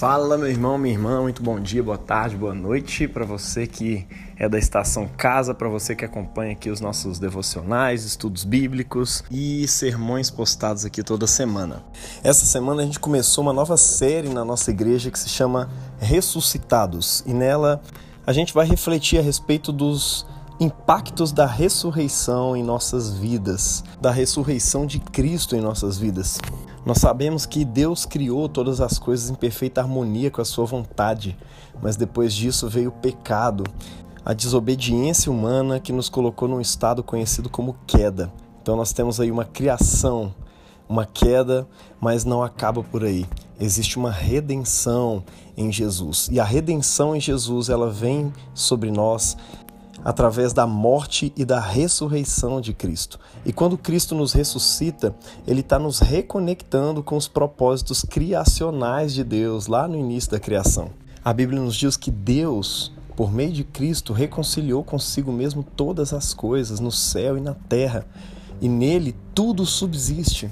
Fala, meu irmão, minha irmã, muito bom dia, boa tarde, boa noite para você que é da estação casa, para você que acompanha aqui os nossos devocionais, estudos bíblicos e sermões postados aqui toda semana. Essa semana a gente começou uma nova série na nossa igreja que se chama Ressuscitados e nela a gente vai refletir a respeito dos impactos da ressurreição em nossas vidas, da ressurreição de Cristo em nossas vidas. Nós sabemos que Deus criou todas as coisas em perfeita harmonia com a sua vontade, mas depois disso veio o pecado, a desobediência humana que nos colocou num estado conhecido como queda. Então nós temos aí uma criação, uma queda, mas não acaba por aí. Existe uma redenção em Jesus. E a redenção em Jesus, ela vem sobre nós através da morte e da ressurreição de Cristo. E quando Cristo nos ressuscita, ele está nos reconectando com os propósitos criacionais de Deus lá no início da criação. A Bíblia nos diz que Deus, por meio de Cristo, reconciliou consigo mesmo todas as coisas no céu e na terra, e nele tudo subsiste.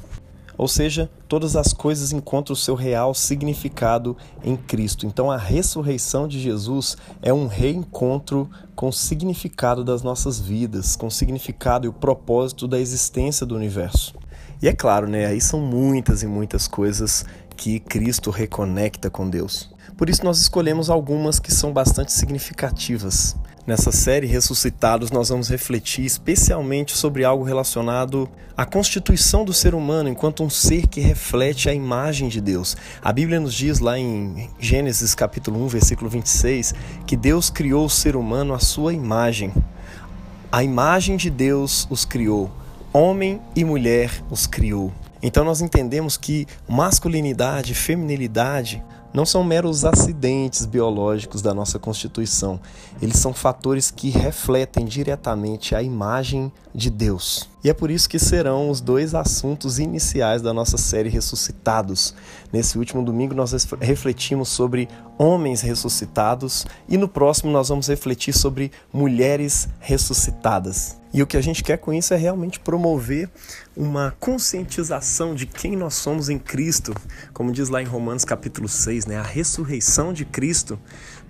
Ou seja, todas as coisas encontram o seu real significado em Cristo. Então a ressurreição de Jesus é um reencontro com o significado das nossas vidas, com o significado e o propósito da existência do universo. E é claro, né, aí são muitas e muitas coisas que Cristo reconecta com Deus. Por isso nós escolhemos algumas que são bastante significativas. Nessa série Ressuscitados, nós vamos refletir especialmente sobre algo relacionado à constituição do ser humano enquanto um ser que reflete a imagem de Deus. A Bíblia nos diz lá em Gênesis capítulo 1, versículo 26, que Deus criou o ser humano à sua imagem. A imagem de Deus os criou, homem e mulher os criou. Então nós entendemos que masculinidade e feminilidade não são meros acidentes biológicos da nossa constituição, eles são fatores que refletem diretamente a imagem de Deus. E é por isso que serão os dois assuntos iniciais da nossa série Ressuscitados. Nesse último domingo nós refletimos sobre homens ressuscitados e no próximo nós vamos refletir sobre mulheres ressuscitadas. E o que a gente quer com isso é realmente promover uma conscientização de quem nós somos em Cristo. Como diz lá em Romanos capítulo 6, né? A ressurreição de Cristo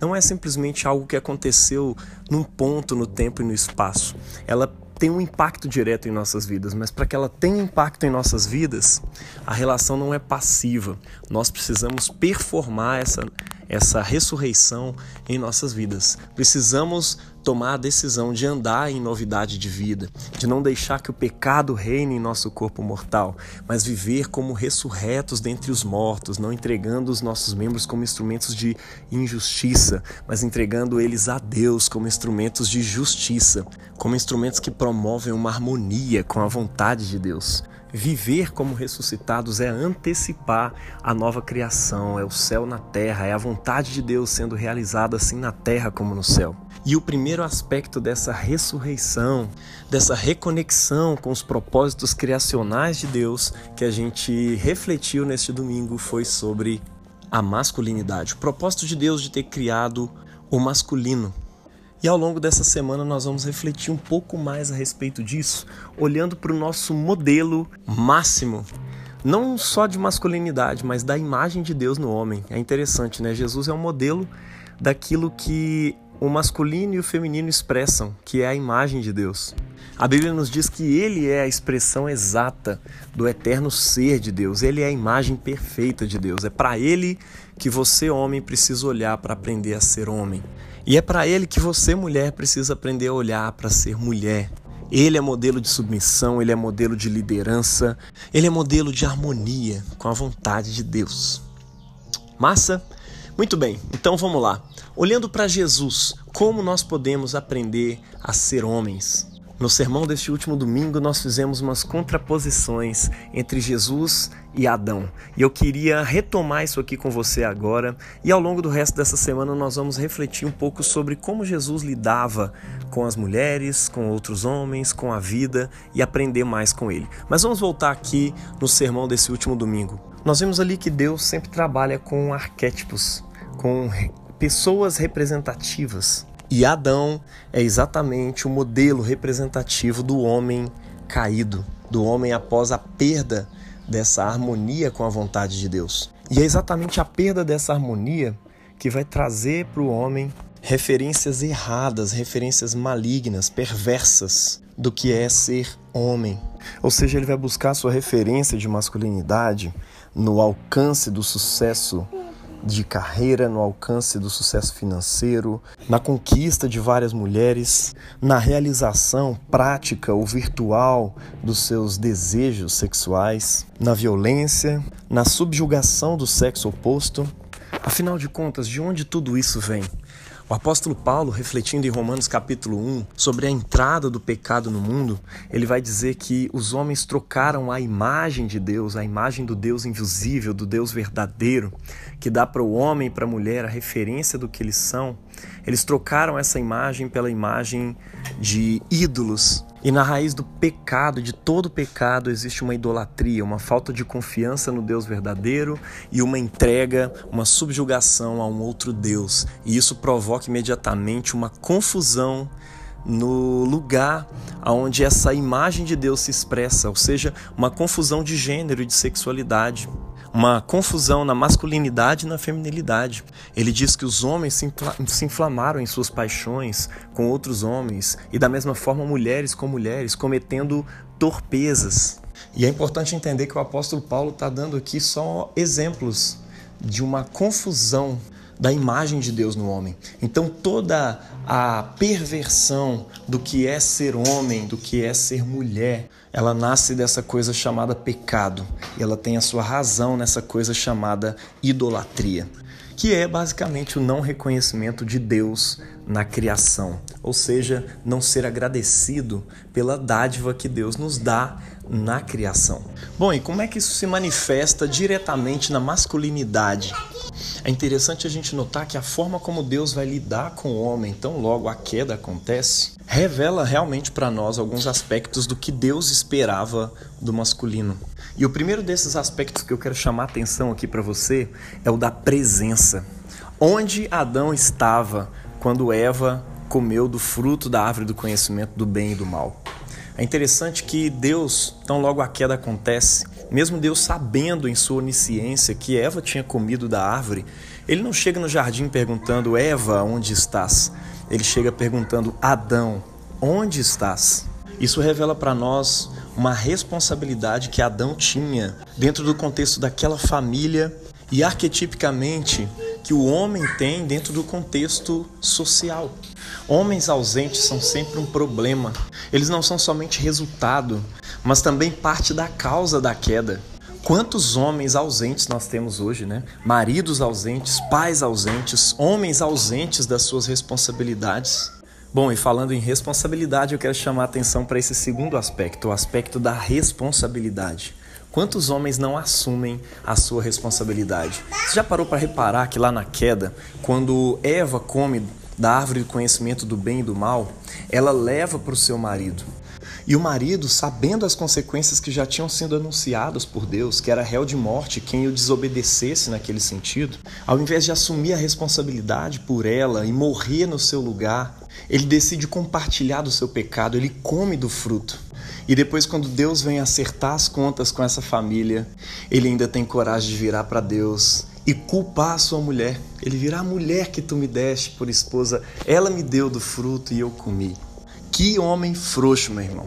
não é simplesmente algo que aconteceu num ponto no tempo e no espaço. Ela tem um impacto direto em nossas vidas, mas para que ela tenha impacto em nossas vidas, a relação não é passiva. Nós precisamos performar essa essa ressurreição em nossas vidas. Precisamos tomar a decisão de andar em novidade de vida, de não deixar que o pecado reine em nosso corpo mortal, mas viver como ressurretos dentre os mortos, não entregando os nossos membros como instrumentos de injustiça, mas entregando eles a Deus como instrumentos de justiça, como instrumentos que promovem uma harmonia com a vontade de Deus. Viver como ressuscitados é antecipar a nova criação, é o céu na terra, é a vontade de Deus sendo realizada assim na terra como no céu. E o primeiro aspecto dessa ressurreição, dessa reconexão com os propósitos criacionais de Deus que a gente refletiu neste domingo foi sobre a masculinidade. O propósito de Deus de ter criado o masculino. E ao longo dessa semana nós vamos refletir um pouco mais a respeito disso, olhando para o nosso modelo máximo, não só de masculinidade, mas da imagem de Deus no homem. É interessante, né? Jesus é um modelo daquilo que o masculino e o feminino expressam, que é a imagem de Deus. A Bíblia nos diz que ele é a expressão exata do eterno ser de Deus, ele é a imagem perfeita de Deus. É para ele que você, homem, precisa olhar para aprender a ser homem. E é para ele que você, mulher, precisa aprender a olhar para ser mulher. Ele é modelo de submissão, ele é modelo de liderança, ele é modelo de harmonia com a vontade de Deus. Massa? Muito bem, então vamos lá. Olhando para Jesus, como nós podemos aprender a ser homens? No sermão deste último domingo, nós fizemos umas contraposições entre Jesus e Adão. E eu queria retomar isso aqui com você agora. E ao longo do resto dessa semana, nós vamos refletir um pouco sobre como Jesus lidava com as mulheres, com outros homens, com a vida e aprender mais com ele. Mas vamos voltar aqui no sermão desse último domingo. Nós vimos ali que Deus sempre trabalha com arquétipos, com pessoas representativas. E Adão é exatamente o modelo representativo do homem caído, do homem após a perda dessa harmonia com a vontade de Deus. E é exatamente a perda dessa harmonia que vai trazer para o homem referências erradas, referências malignas, perversas do que é ser homem. Ou seja, ele vai buscar sua referência de masculinidade no alcance do sucesso de carreira, no alcance do sucesso financeiro, na conquista de várias mulheres, na realização prática ou virtual dos seus desejos sexuais, na violência, na subjugação do sexo oposto. Afinal de contas, de onde tudo isso vem? O apóstolo Paulo, refletindo em Romanos capítulo 1 sobre a entrada do pecado no mundo, ele vai dizer que os homens trocaram a imagem de Deus, a imagem do Deus invisível, do Deus verdadeiro, que dá para o homem e para a mulher a referência do que eles são. Eles trocaram essa imagem pela imagem de ídolos e na raiz do pecado, de todo pecado, existe uma idolatria, uma falta de confiança no Deus verdadeiro e uma entrega, uma subjugação a um outro Deus. E isso provoca imediatamente uma confusão no lugar onde essa imagem de Deus se expressa, ou seja, uma confusão de gênero e de sexualidade uma confusão na masculinidade e na feminilidade. Ele diz que os homens se inflamaram em suas paixões com outros homens e, da mesma forma, mulheres com mulheres, cometendo torpezas. E é importante entender que o apóstolo Paulo está dando aqui só exemplos de uma confusão da imagem de Deus no homem. Então toda a perversão do que é ser homem, do que é ser mulher, ela nasce dessa coisa chamada pecado. E ela tem a sua razão nessa coisa chamada idolatria, que é basicamente o não reconhecimento de Deus na criação, ou seja, não ser agradecido pela dádiva que Deus nos dá na criação. Bom, e como é que isso se manifesta diretamente na masculinidade? É interessante a gente notar que a forma como Deus vai lidar com o homem, tão logo a queda acontece, revela realmente para nós alguns aspectos do que Deus esperava do masculino. E o primeiro desses aspectos que eu quero chamar a atenção aqui para você é o da presença. Onde Adão estava quando Eva comeu do fruto da árvore do conhecimento do bem e do mal? É interessante que Deus, tão logo a queda acontece, mesmo Deus sabendo em sua onisciência que Eva tinha comido da árvore, ele não chega no jardim perguntando: Eva, onde estás? Ele chega perguntando: Adão, onde estás? Isso revela para nós uma responsabilidade que Adão tinha dentro do contexto daquela família e arquetipicamente que o homem tem dentro do contexto social. Homens ausentes são sempre um problema. Eles não são somente resultado, mas também parte da causa da queda. Quantos homens ausentes nós temos hoje, né? Maridos ausentes, pais ausentes, homens ausentes das suas responsabilidades. Bom, e falando em responsabilidade, eu quero chamar a atenção para esse segundo aspecto, o aspecto da responsabilidade. Quantos homens não assumem a sua responsabilidade? Você já parou para reparar que lá na queda, quando Eva come da árvore do conhecimento do bem e do mal, ela leva para o seu marido. E o marido, sabendo as consequências que já tinham sido anunciadas por Deus, que era réu de morte quem o desobedecesse naquele sentido, ao invés de assumir a responsabilidade por ela e morrer no seu lugar, ele decide compartilhar do seu pecado, ele come do fruto. E depois, quando Deus vem acertar as contas com essa família, ele ainda tem coragem de virar para Deus e culpar a sua mulher. Ele virá a mulher que tu me deste por esposa, ela me deu do fruto e eu comi. Que homem frouxo, meu irmão.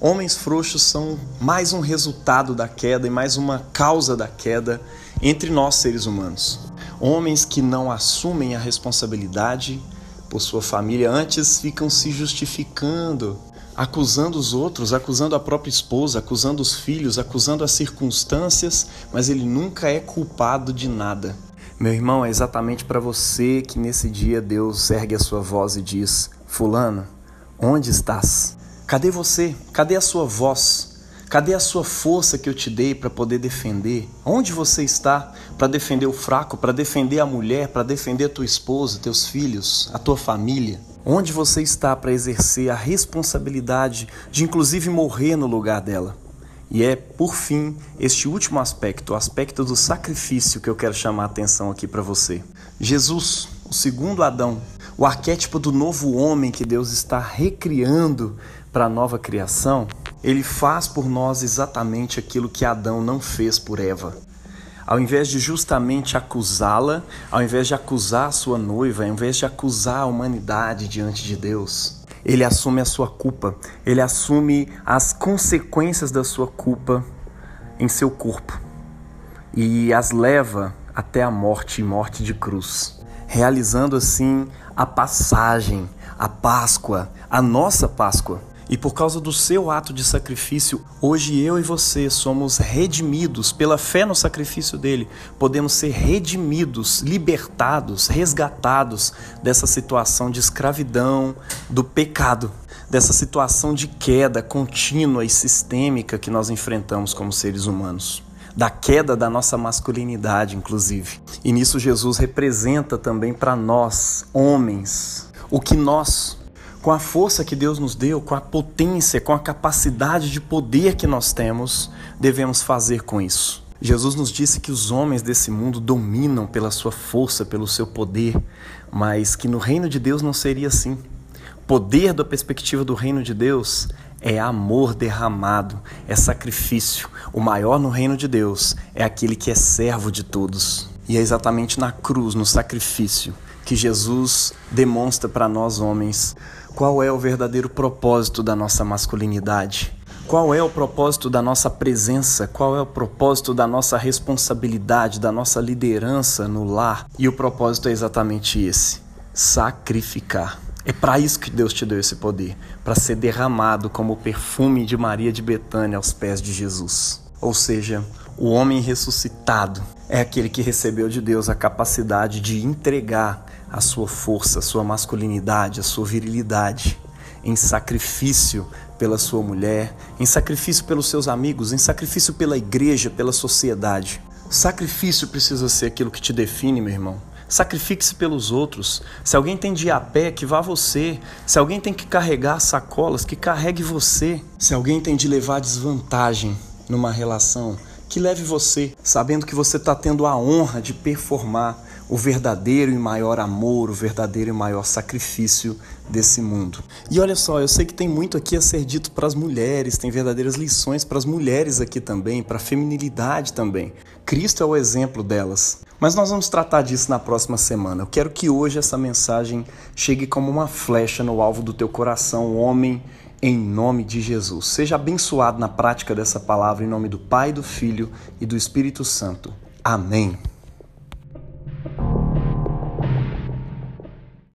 Homens frouxos são mais um resultado da queda e mais uma causa da queda entre nós seres humanos. Homens que não assumem a responsabilidade por sua família, antes ficam se justificando, acusando os outros, acusando a própria esposa, acusando os filhos, acusando as circunstâncias, mas ele nunca é culpado de nada. Meu irmão, é exatamente para você que nesse dia Deus ergue a sua voz e diz: Fulano, onde estás? Cadê você? Cadê a sua voz? Cadê a sua força que eu te dei para poder defender? Onde você está para defender o fraco, para defender a mulher, para defender a tua esposa, teus filhos, a tua família? Onde você está para exercer a responsabilidade de, inclusive, morrer no lugar dela? E é, por fim, este último aspecto, o aspecto do sacrifício, que eu quero chamar a atenção aqui para você. Jesus, o segundo Adão, o arquétipo do novo homem que Deus está recriando para a nova criação, ele faz por nós exatamente aquilo que Adão não fez por Eva. Ao invés de justamente acusá-la, ao invés de acusar a sua noiva, ao invés de acusar a humanidade diante de Deus, ele assume a sua culpa, ele assume as consequências da sua culpa em seu corpo e as leva até a morte e morte de cruz, realizando assim a passagem, a Páscoa, a nossa Páscoa. E por causa do seu ato de sacrifício, hoje eu e você somos redimidos pela fé no sacrifício dele. Podemos ser redimidos, libertados, resgatados dessa situação de escravidão, do pecado, dessa situação de queda contínua e sistêmica que nós enfrentamos como seres humanos. Da queda da nossa masculinidade, inclusive. E nisso Jesus representa também para nós, homens, o que nós com a força que Deus nos deu, com a potência, com a capacidade de poder que nós temos, devemos fazer com isso. Jesus nos disse que os homens desse mundo dominam pela sua força, pelo seu poder, mas que no reino de Deus não seria assim. Poder da perspectiva do reino de Deus é amor derramado, é sacrifício. O maior no reino de Deus é aquele que é servo de todos. E é exatamente na cruz, no sacrifício, que Jesus demonstra para nós homens qual é o verdadeiro propósito da nossa masculinidade. Qual é o propósito da nossa presença? Qual é o propósito da nossa responsabilidade, da nossa liderança no lar? E o propósito é exatamente esse: sacrificar. É para isso que Deus te deu esse poder, para ser derramado como o perfume de Maria de Betânia aos pés de Jesus. Ou seja, o homem ressuscitado é aquele que recebeu de Deus a capacidade de entregar a sua força, a sua masculinidade, a sua virilidade em sacrifício pela sua mulher, em sacrifício pelos seus amigos, em sacrifício pela igreja, pela sociedade. Sacrifício precisa ser aquilo que te define, meu irmão. Sacrifique-se pelos outros. Se alguém tem de ir a pé, que vá você. Se alguém tem que carregar sacolas, que carregue você. Se alguém tem de levar desvantagem numa relação, que leve você, sabendo que você está tendo a honra de performar o verdadeiro e maior amor, o verdadeiro e maior sacrifício desse mundo. E olha só, eu sei que tem muito aqui a ser dito para as mulheres, tem verdadeiras lições para as mulheres aqui também, para a feminilidade também. Cristo é o exemplo delas. Mas nós vamos tratar disso na próxima semana. Eu quero que hoje essa mensagem chegue como uma flecha no alvo do teu coração, homem, em nome de Jesus. Seja abençoado na prática dessa palavra em nome do Pai, do Filho e do Espírito Santo. Amém.